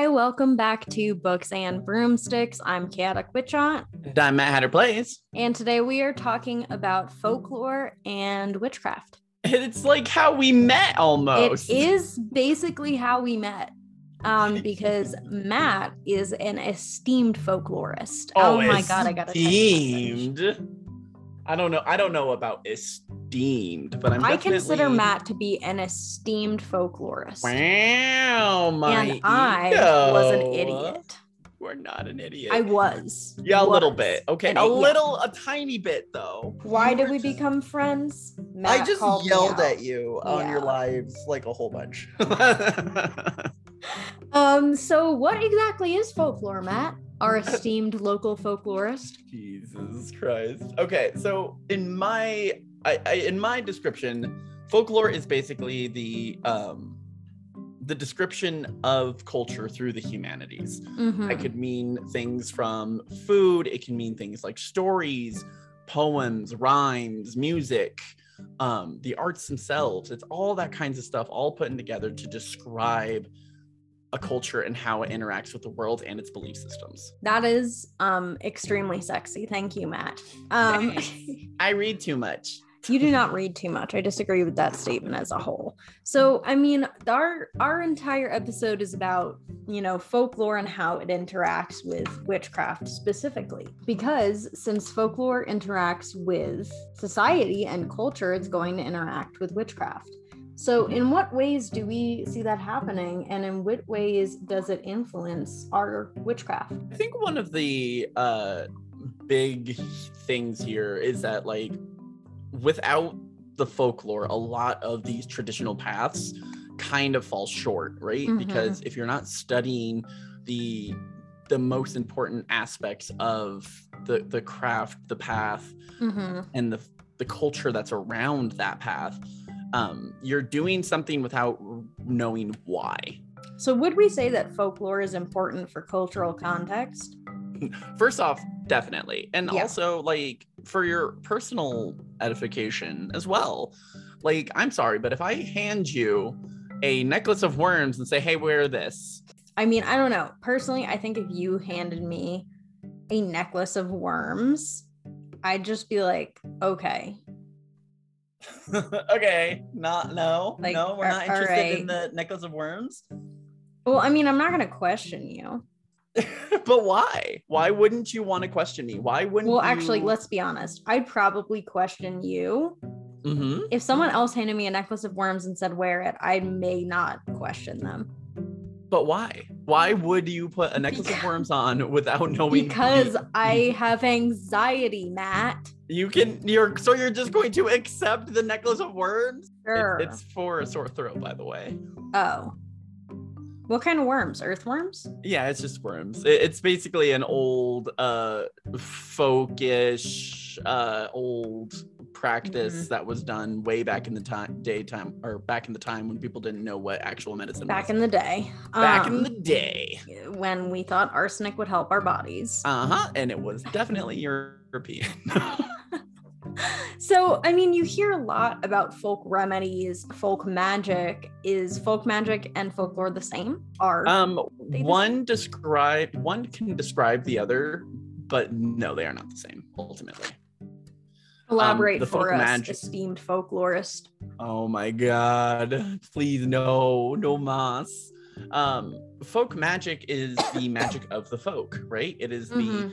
Hi, welcome back to Books and Broomsticks. I'm Chaotic Witchaunt, And I'm Matt Hatter Plays. and today we are talking about folklore and witchcraft. It's like how we met almost. It is basically how we met. Um, because Matt is an esteemed folklorist. Oh, my god, I gotta text esteemed. I don't know. I don't know about esteemed, but I'm I consider Matt to be an esteemed folklorist. Wow, my and I was an idiot. We're not an idiot. I was. yeah, a little bit. Okay, a little, a tiny bit though. Why did we just- become friends? Matt I just yelled at you on your Yeah. lives like a whole bunch. Um, so what exactly is folklore, Matt? Our esteemed local folklorist. Jesus Christ. Okay, so in my I, I in my description, folklore is basically the um the description of culture through the humanities. Mhm. It could mean things from food, it can mean things like stories, poems, rhymes, music, um, the arts themselves. It's all that kinds of stuff all put in together to describe a culture and how it interacts with the world and its belief systems. That is um extremely sexy. Thank you, Matt. Um I read too much. You do not read too much. I disagree with that statement as a whole. So, I mean, our our entire episode is about, you know, folklore and how it interacts with witchcraft specifically. Because since folklore interacts with society and culture, it's going to interact with witchcraft. So, in what ways do we see that happening and in what ways does it influence our witchcraft? I think one of the uh big things here is that like without the folklore, a lot of these traditional paths kind of fall short, right? Mhm. Because if you're not studying the the most important aspects of the the craft, the path, Mm-hmm. and the the culture that's around that path, um, you're doing something without knowing why. So, would we say that folklore is important for cultural context? First off, definitely. And Yeah. also, like, for your personal edification as well. Like, I'm sorry, but if I hand you a necklace of worms and say, hey, wear this, I mean, I don't know. Personally, I think if you handed me a necklace of worms, I'd just be like, okay. okay, not, no, Like, no, we're not interested in the necklace of worms. Well, I mean, I'm not going to question you. but why? Why wouldn't you want to question me? Why wouldn't Well, actually, let's be honest. I'd probably question you. Mhm. If someone else handed me a necklace of worms and said, wear it, I may not question them. But why? Why would you put a necklace of worms on without knowing? Because you- I have anxiety, Matt. You can you're so you're just going to accept the necklace of worms? It- Sure. it's for a sore throat, by the way. oh. What kind of worms? Earthworms? Yeah, it's just worms. It- it's basically an old uh folkish uh old practice Mhm. that was done way back in the time daytime or back in the time when people didn't know what actual medicine Back was. in the day. back in Um, the day. when we thought arsenic would help our bodies. Uh-huh. And it was definitely European. so, I mean, you hear a lot about folk remedies, folk magic. Is folk magic and folklore the same? Are um one describe one can describe the other, but no, they are not the same ultimately. elaborate the folk for us, magic- esteemed folklorist? Oh my god. Please no, no mas. Um folk magic is the magic of the folk, right? It is the Mhm.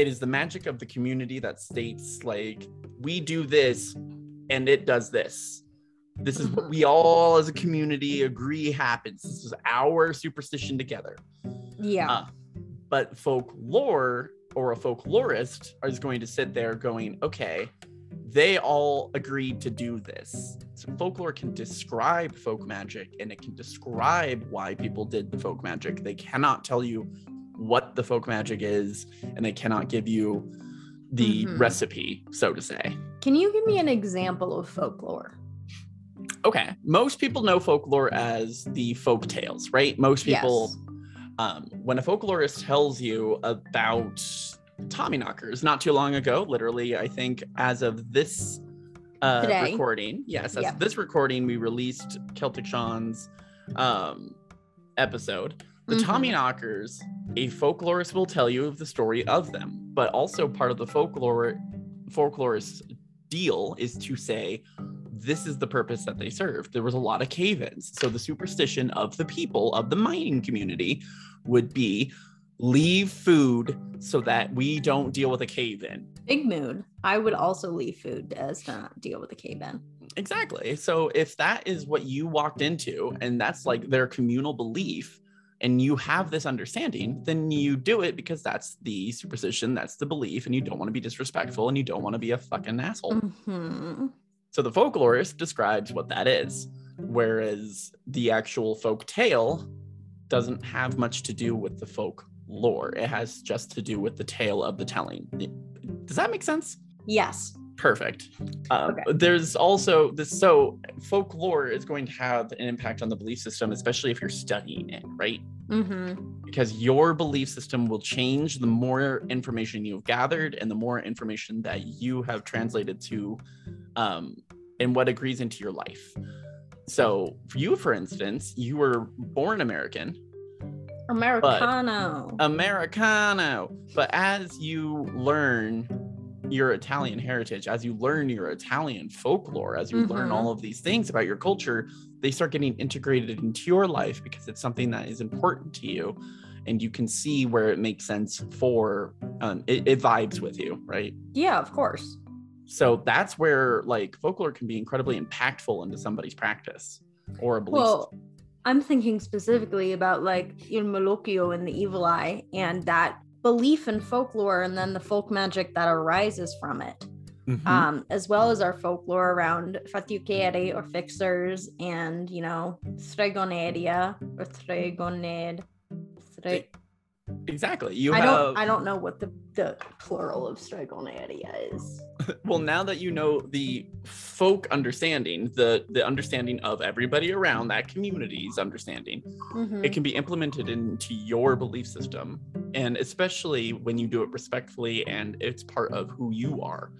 It is the magic of the community that states like we do this and it does this. This is what Mhm. we all as a community agree happens. This is our superstition together. Yeah. Uh, but folklore or a folklorist is going to sit there going, okay, they all agreed to do this. So folklore can describe folk magic and it can describe why people did the folk magic. They cannot tell you what the folk magic is and they cannot give you the Mhm. recipe, so to say. Can you give me an example of folklore? Okay, most people know folklore as the folk tales, right? Most people Yes. um, when a folklorist tells you about Tommyknockers not too long ago, literally, I think as of this uh, Today. recording, yes, as of this recording, we released Celtic Sean's um, episode. The Mhm. Tommyknockers, a folklorist will tell you of the story of them, but also part of the folklore folklorist deal is to say this is the purpose that they served. There was a lot of cave-ins. So the superstition of the people of the mining community would be leave food so that we don't deal with a cave-in. Big mood. I would also leave food as to not deal with a cave in. Exactly. So if that is what you walked into and that's like their communal belief and you have this understanding, then you do it because that's the superstition, that's the belief, and you don't want to be disrespectful and you don't want to be a fucking asshole. hmm So the folklorist describes what that is, whereas the actual folk tale doesn't have much to do with the folk lore. It has just to do with the tale of the telling. Does that make sense? Yes. Perfect. Um, Okay. There's also this. So folklore is going to have an impact on the belief system, especially if you're studying it, right? hmm Because your belief system will change the more information you've gathered and the more information that you have translated to, um, and what agrees into your life. So for you, for instance, you were born American, Americano. Americano. But as you learn your Italian heritage, as you learn your Italian folklore, as you learn Mhm. all of these things about your culture, they start getting integrated into your life because it's something that is important to you. And you can see where it makes sense for um, it, it vibes with you, right? yeah, of course. So that's where like folklore can be incredibly impactful into somebody's practice or a belief. Well, I'm thinking specifically about like Il Malocchio and the Evil Eye and that belief in folklore and then the folk magic that arises from it, Mhm. um, as well as our folklore around fattucchiere or fixers and, you know, stregoneria or stregoned. Stre- exactly. You I have don't I don't know what the, the plural of stregoneria is. Well now that you know the folk understanding the the understanding of everybody around that community's understanding Mhm. it can be implemented into your belief system. And especially when you do it respectfully and it's part of who you are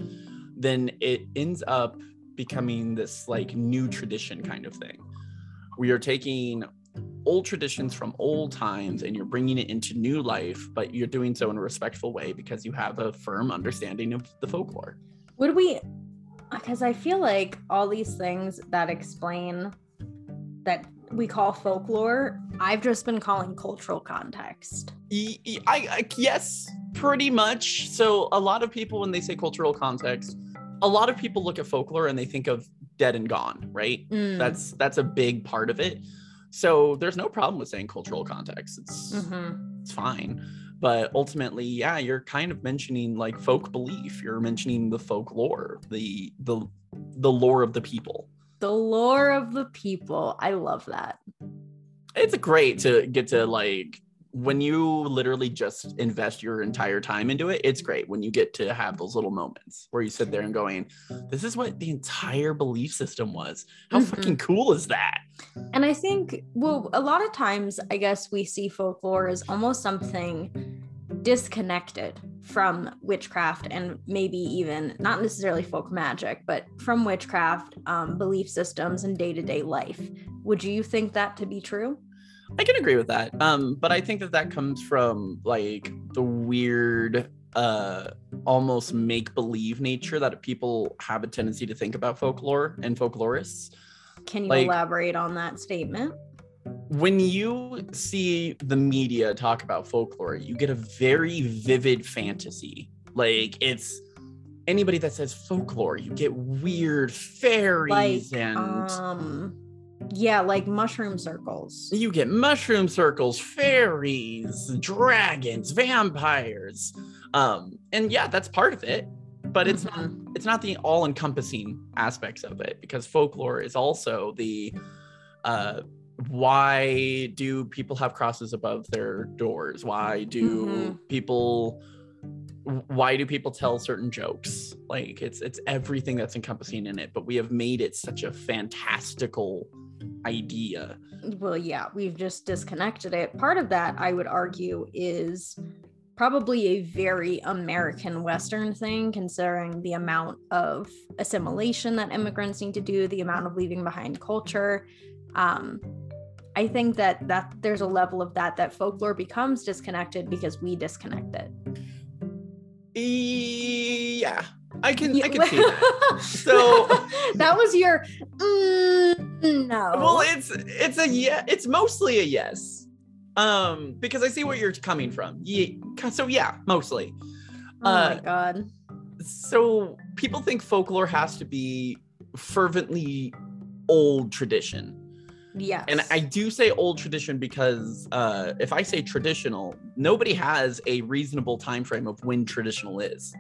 then it ends up becoming this like new tradition kind of thing. We are taking old traditions from old times and you're bringing it into new life but you're doing so in a respectful way because you have a firm understanding of the folklore Would we? Because I feel like all these things that explain that we call folklore, I've just been calling cultural context. I, I yes, pretty much. So a lot of people, when they say cultural context, a lot of people look at folklore and they think of dead and gone, right? Mm, That's that's a big part of it. So there's no problem with saying cultural context. It's mhm. it's fine. But ultimately, yeah, you're kind of mentioning like folk belief. You're mentioning the folklore, the the the lore of the people. the lore of the people. I love that. it's great to get to like when you literally just invest your entire time into it it's great when you get to have those little moments where you sit there and going this is what the entire belief system was how Mhm. fucking cool is that And I think, well, a lot of times, I guess we see folklore as almost something disconnected from witchcraft and maybe even not necessarily folk magic, but from witchcraft, um, belief systems, and day to day life. Would you think that to be true? I can agree with that um but i think that that comes from like the weird uh almost make believe nature that people have a tendency to think about folklore and folklorists Can you Like- elaborate on that statement? when you see the media talk about folklore, you get a very vivid fantasy. Like it's anybody that says folklore, you get weird fairies Like, and um, yeah, like mushroom circles. you get mushroom circles, fairies, dragons, vampires. Um, and yeah, that's part of it, but it's not Mhm. it's not the all-encompassing aspects of it because folklore is also the uh why do people have crosses above their doors why do Mhm. people why do people tell certain jokes like it's it's everything that's encompassing in it but we have made it such a fantastical idea. Well yeah we've just disconnected it. Part of that i would argue is probably a very american western thing considering the amount of assimilation that immigrants need to do the amount of leaving behind culture. Um, I think that that there's a level of that that folklore becomes disconnected because we disconnect it. Yeah, I can. I can see that. So- that was your mm, no. Well, it's it's a yeah. It's mostly a yes. Um, because I see where you're coming from. Yeah. So yeah, mostly. oh uh, my god. So people think folklore has to be fervently old tradition. Yes. And I do say old tradition because uh, if I say traditional, nobody has a reasonable time frame of when traditional is.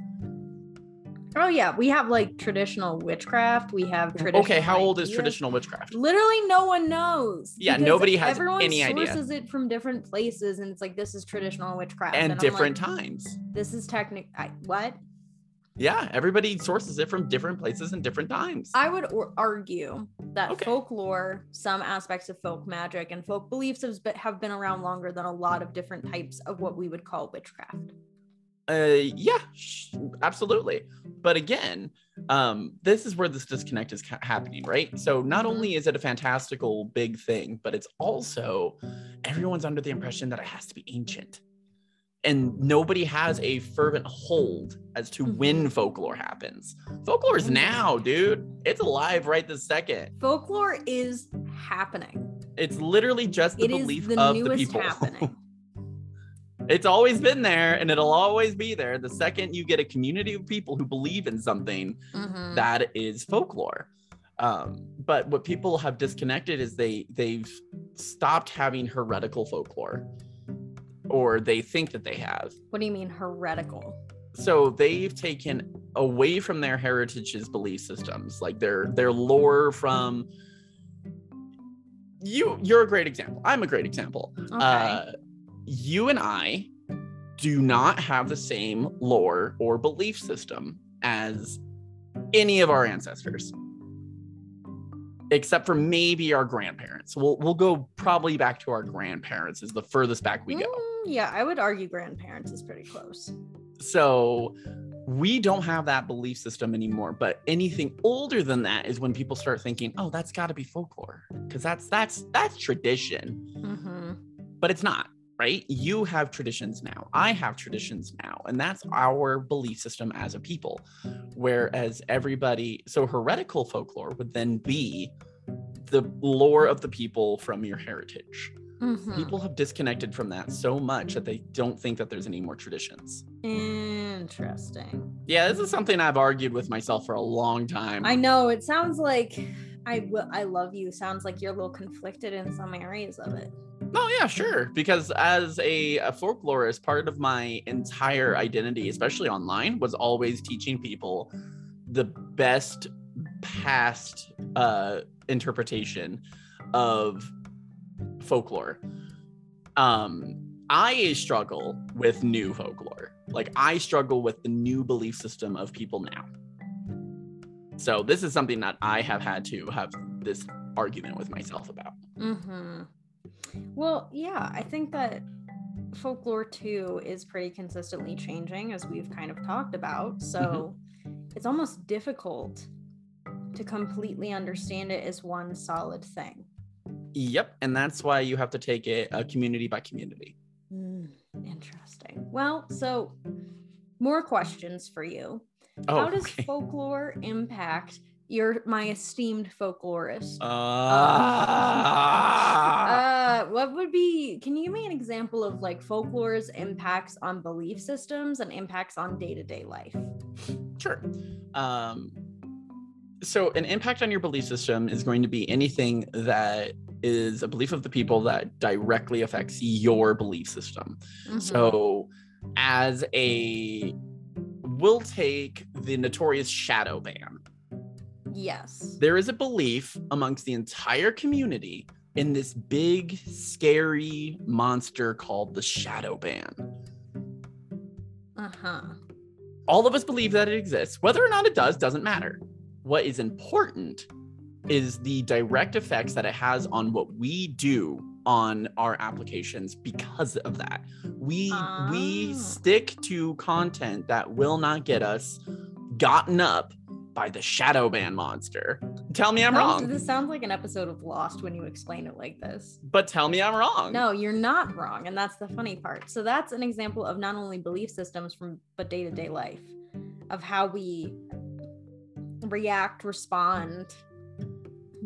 Oh yeah, we have like traditional witchcraft. We have traditional. Okay, how old is traditional witchcraft? Literally, no one knows. Yeah, nobody has everyone any idea. sources it from different places, and it's like this is traditional witchcraft And I'm different like, times. This is technic. What? Yeah, everybody sources it from different places and different times. I would or- argue that Okay. folklore, some aspects of folk magic, and folk beliefs have been around longer than a lot of different types of what we would call witchcraft. Uh, yeah, sh- absolutely. But again, um, this is where this disconnect is ca- happening, right? So not Mhm. only is it a fantastical big thing, but it's also everyone's under the impression that it has to be ancient. And nobody has a fervent hold as to when folklore happens. Folklore is now, dude. It's alive right this second. Folklore is happening. It's literally just the It belief the of the people. happening. It's always been there and it'll always be there. The second you get a community of people who believe in something, Mhm. that is folklore. Um, but what people have disconnected is they they've stopped having heretical folklore, or they think that they have. What do you mean heretical? So they've taken away from their heritage's belief systems, like their their lore from. You you're a great example. I'm a great example. Okay. Uh, you and I do not have the same lore or belief system as any of our ancestors, except for maybe our grandparents. We'll we'll go probably back to our grandparents is the furthest back we go. Mm, yeah, I would argue grandparents is pretty close. So we don't have that belief system anymore. But anything older than that is when people start thinking, oh, that's got to be folklore because that's that's that's tradition. hmm but it's not right you have traditions now i have traditions now and that's our belief system as a people whereas everybody so heretical folklore would then be the lore of the people from your heritage hmm people have disconnected from that so much that they don't think that there's any more traditions Interesting. yeah this is something i've argued with myself for a long time I know it sounds like I will. I love you. Sounds like you're a little conflicted in some areas of it. Oh yeah, sure. Because as a, a folklorist, part of my entire identity, especially online, was always teaching people the best past uh, interpretation of folklore. Um, I struggle with new folklore. Like I struggle with the new belief system of people now. So this is something that I have had to have this argument with myself about. hmm Well, yeah, I think that folklore too is pretty consistently changing, as we've kind of talked about. So it's almost difficult to completely understand it as one solid thing. Yep, and that's why you have to take it uh, community by community. Mm, interesting. Well, so more questions for you. Oh, How does okay. folklore impact your my esteemed folklorist? Ah. Uh, what would be? Can you give me an example of like folklore's impacts on belief systems and impacts on day to day life? sure. Um, so, an impact on your belief system is going to be anything that is a belief of the people that directly affects your belief system. Mhm. So, as a, we'll take the notorious shadow ban. Yes, there is a belief amongst the entire community in this big scary monster called the shadow ban. Uh huh, all of us believe that it exists. Whether or not it does doesn't matter. What is important is the direct effects that it has on what we do on our applications because of that. We we Ah. stick to content that will not get us gotten up by the shadow ban monster. Tell me I'm Sounds- wrong. This sounds like an episode of Lost when you explain it like this. But tell me I'm wrong. No, you're not wrong, and that's the funny part. So that's an example of not only belief systems from but day-to-day life of how we react, respond,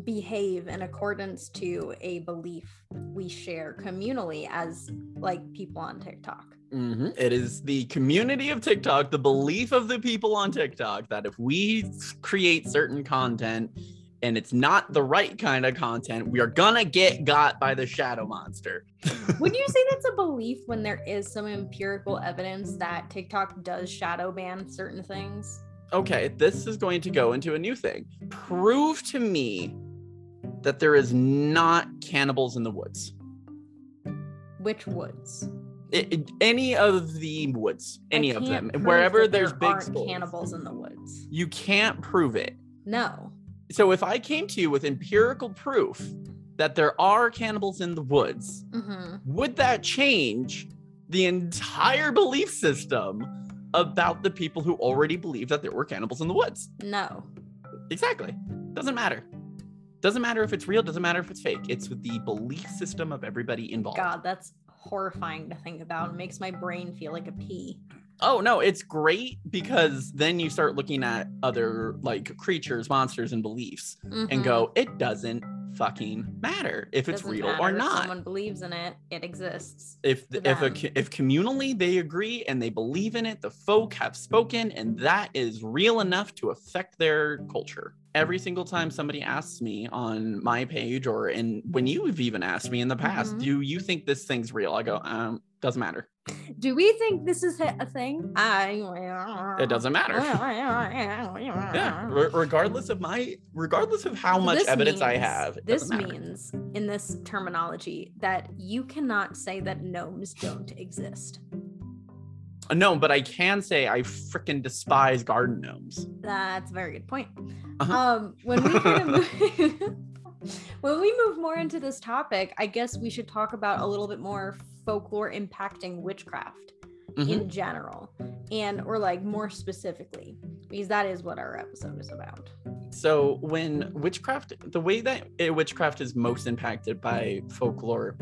behave in accordance to a belief we share communally as like people on TikTok. Mhm. It is the community of TikTok, the belief of the people on TikTok that if we create certain content and it's not the right kind of content, we are gonna get got by the shadow monster. Would you say that's a belief when there is some empirical evidence that TikTok does shadow ban certain things? Okay, this is going to go into a new thing. Prove to me that there is not cannibals in the woods. Which woods? I- I- any of the woods, any of them, wherever there's there big aren't cannibals in the woods. You can't prove it. No. So if I came to you with empirical proof that there are cannibals in the woods, hmm would that change the entire belief system about the people who already believe that there were cannibals in the woods? No. Exactly. Doesn't matter. Doesn't matter if it's real, doesn't matter if it's fake. It's the belief system of everybody involved. God, that's horrifying to think about. It makes my brain feel like a pea. Oh no, it's great because then you start looking at other like creatures, monsters, and beliefs and Mhm. go, it doesn't fucking matter if it's real matter or not. if. Someone believes in it, it exists. if if a, if communally they agree and they believe in it the folk have spoken and that is real enough to affect their culture every single time somebody asks me on my page or in when you've even asked me in the past Mhm. do you think this thing's real i go um doesn't matter Do we think this is a thing? I. it doesn't matter yeah re- regardless of my regardless of how much this evidence i have This means, in this terminology, that you cannot say that gnomes don't exist. No but i can say i freaking despise garden gnomes That's a very good point. Uh-huh. Um, when we kind of move, when we move more into this topic, I guess we should talk about a little bit more folklore impacting witchcraft Mhm. in general, and or like more specifically, because that is what our episode is about. So when witchcraft, the way that uh, witchcraft is most impacted by folklore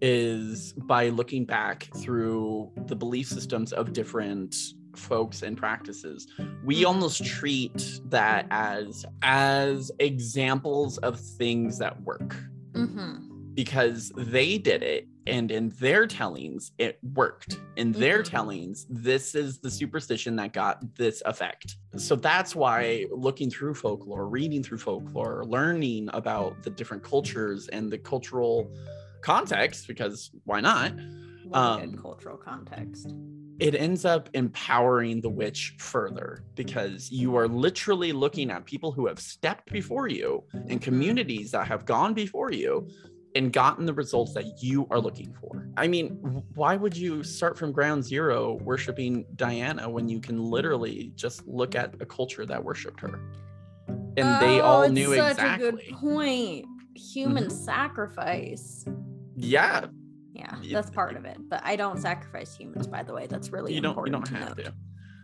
is by looking back through the belief systems of different folks and practices. We Mhm. almost treat that as as examples of things that work Mm-hmm. because they did it and in their tellings it worked in their Mhm. tellings this is the superstition that got this effect so that's why looking through folklore reading through folklore learning about the different cultures and the cultural context because why not Um, cultural context. it ends up empowering the witch further because you are literally looking at people who have stepped before you and communities that have gone before you and gotten the results that you are looking for. I mean, why would you start from ground zero worshiping Diana when you can literally just look at a culture that worshiped her? And they Oh, all it's knew such exactly. a good point. Human mm-hmm. sacrifice. Yeah, Yeah, that's part of it. But I don't sacrifice humans, by the way. That's really you don't you don't have note. to.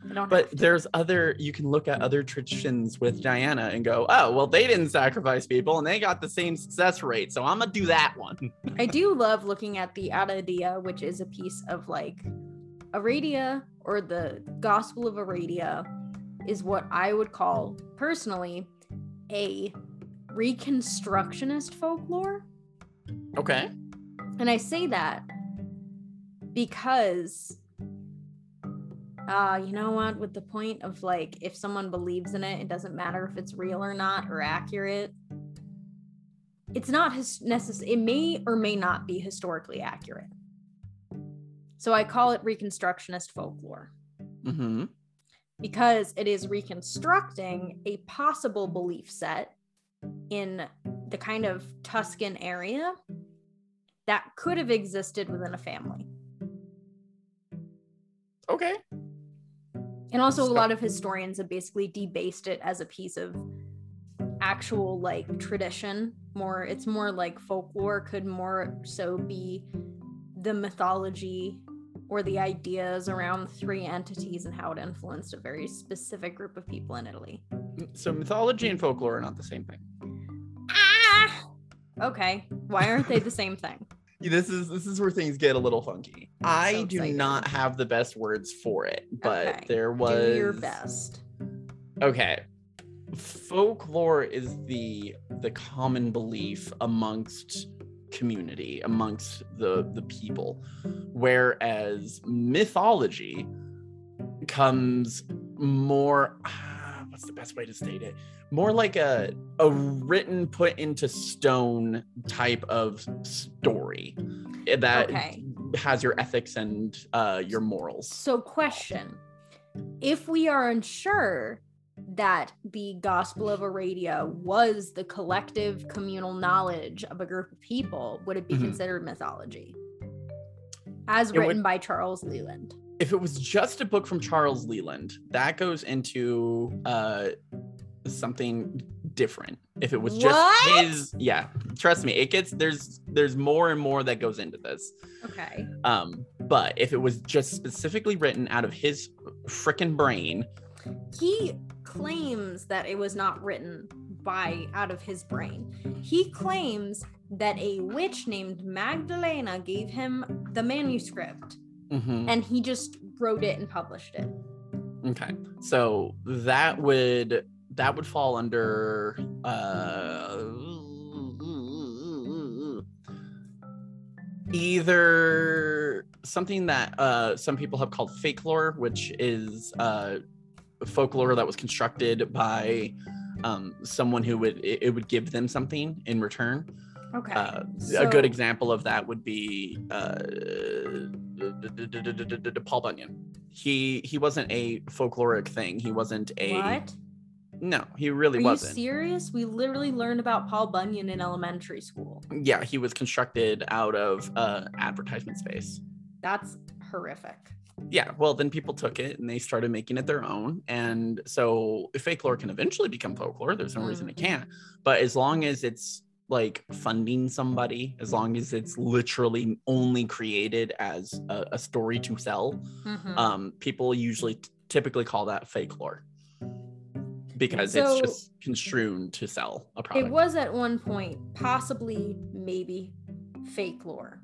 But there's other, you can look at other traditions with Diana and go, oh, well, they didn't sacrifice people and they got the same success rate. So I'm going to do that one. I do love looking at the Aradia, which is a piece of like Aradia or the Gospel of Aradia, is what I would call personally a reconstructionist folklore. Okay. And I say that because uh you know what? With the point of like if someone believes in it it doesn't matter if it's real or not or accurate. It's not his necessary it may or may not be historically accurate. So i call it reconstructionist folklore. Hmm because it is reconstructing a possible belief set in the kind of Tuscan area that could have existed within a family. Okay. And also, a lot of historians have basically debased it as a piece of actual like tradition. More, it's more like folklore, could more so be the mythology or the ideas around three entities and how it influenced a very specific group of people in Italy. So mythology and folklore are not the same thing. Okay. Why aren't they the same thing? This is this is where things get a little funky. I so do excited. not have the best words for it, but Okay. there was Do your best. Okay. Folklore is the the common belief amongst community, amongst the the people, whereas mythology comes more ah, what's the best way to state it? More like a a written put into stone type of story that Okay. has your ethics and uh your morals. So, question If we are unsure that the Gospel of Aradia was the collective communal knowledge of a group of people, would it be Mhm. considered mythology? As It would- written by Charles Leland. if it was just a book from Charles Leland, that goes into uh something different. If it was just What? his yeah, trust me, it gets there's there's more and more that goes into this. Okay. Um but if it was just specifically written out of his freaking brain, He claims that it was not written by out of his brain. He claims that a witch named Magdalena gave him the manuscript mhm, and he just wrote it and published it. okay. So that would that would fall under uh either something that uh, some people have called fake lore, which is uh, folklore that was constructed by um, someone who would it, it would give them something in return. Okay. Uh, a good example of that would be uh, Paul Bunyan. He he wasn't a folkloric thing. He wasn't a what? No. He really Are you wasn't. serious? We literally learned about Paul Bunyan in elementary school. yeah, he was constructed out of uh, advertisement space. That's horrific. Yeah, well, then people took it and they started making it their own. And so fake lore can eventually become folklore. There's no reason it Mhm. can't. But as long as it's like funding somebody, as long as it's literally only created as a, a story to sell, Mhm. um, people usually t- typically call that fake lore because So- it's just construed to sell a product. it was at one point possibly maybe fake lore.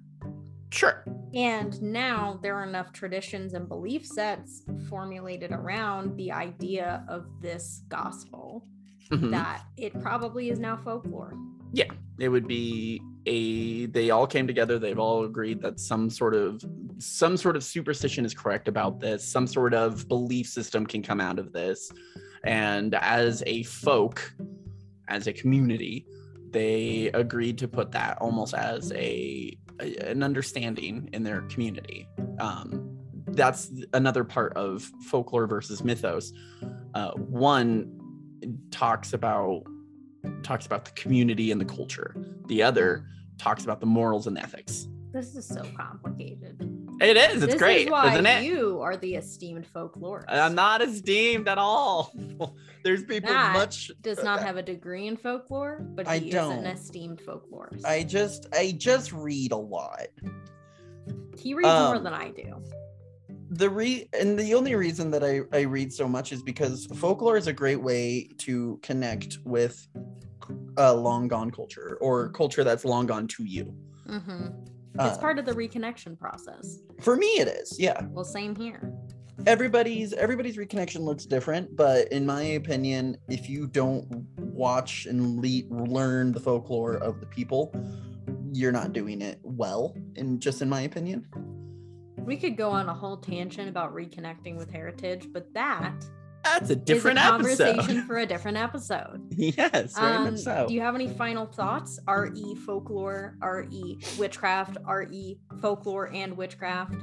sure. And now there are enough traditions and belief sets formulated around the idea of this gospel Mhm. that it probably is now folklore. Yeah, it would be a they all came together they've all agreed that some sort of some sort of superstition is correct about this some sort of belief system can come out of this and as a folk as a community they agreed to put that almost as a, a- an understanding in their community um, that's another part of folklore versus mythos uh, one talks about talks about the community and the culture. The other talks about the morals and ethics. This is so complicated. It is. It's this great, is why isn't it? you are the esteemed folklorist. I'm not esteemed at all. There's people Matt much. does not have a degree in folklore, but he I is an don't. esteemed folklorist. I just I just read a lot. he reads more um, than I do. The re and the only reason that I, I read so much is because folklore is a great way to connect with a long gone culture or culture that's long gone to you. hmm It's um, part of the reconnection process. for me it is, yeah. Well, same here. Everybody's everybody's reconnection looks different, but in my opinion, if you don't watch and le- learn the folklore of the people, you're not doing it well. And just in my opinion, We could go on a whole tangent about reconnecting with heritage, but that That's a different a conversation episode. for a different episode. yes, very Um, much so. Do you have any final thoughts? RE folklore, RE witchcraft, RE folklore and witchcraft.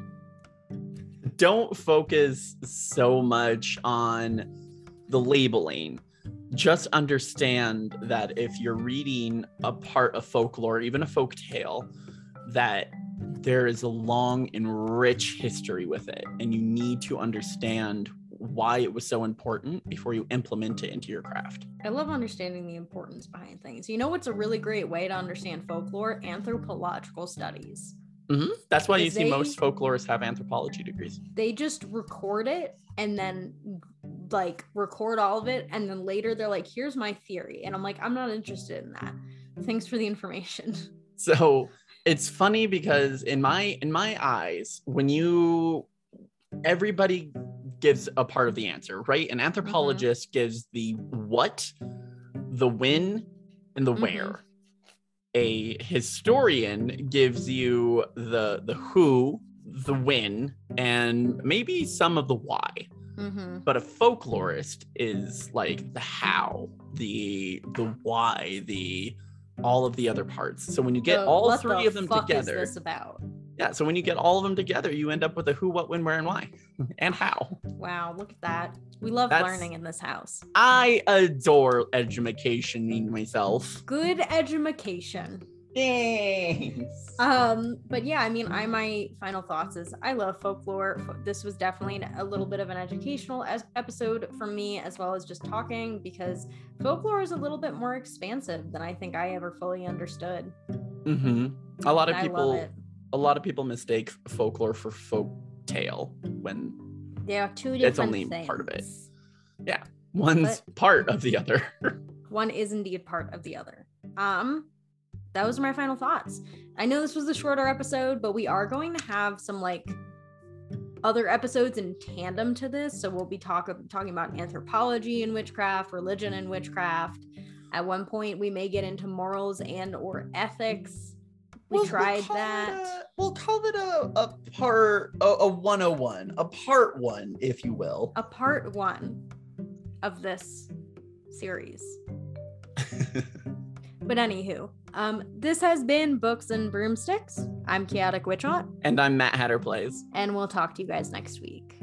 don't focus so much on the labeling. Just understand that if you're reading a part of folklore, even a folk tale, that there is a long and rich history with it. And you need to understand why it was so important before you implement it into your craft. I love understanding the importance behind things. You know what's a really great way to understand folklore? Anthropological studies. Mm-hmm. That's why you see they- most folklorists have anthropology degrees. They just record it and then like record all of it and then later they're like here's my theory and i'm like i'm not interested in that thanks for the information So it's funny because in my in my eyes, when you everybody gives a part of the answer, right? An anthropologist gives the what, the when, and the Mhm. where. A historian gives you the the who, the when, and maybe some of the why mm-hmm. but a folklorist is like the how the the why the all of the other parts so when you get So all three the of them together is this about yeah so when you get all of them together you end up with a who what when where and why and how. Wow look at that. We love That's- learning in this house. I adore education myself. Good education thanks. Um but yeah i mean i my final thoughts is i love folklore. This was definitely a little bit of an educational as- episode for me as well as just talking because folklore is a little bit more expansive than i think i ever fully understood. Mm-hmm. a lot of I love people. A lot of people mistake folklore for folk tale when there are two different It's only things. part of it. Yeah. One's part of the other one is indeed part of the other um those are my final thoughts i know this was a shorter episode but we are going to have some like other episodes in tandem to this so we'll be talk- talking about anthropology and witchcraft religion and witchcraft at one point we may get into morals and or ethics we We'll- we'll tried call it that. a- we'll call it a, a part, a, a 101, a part one, if you will. a part one of this series. But anywho um this has been books and broomsticks. I'm chaotic witchot and i'm matt hatter plays and we'll talk to you guys next week.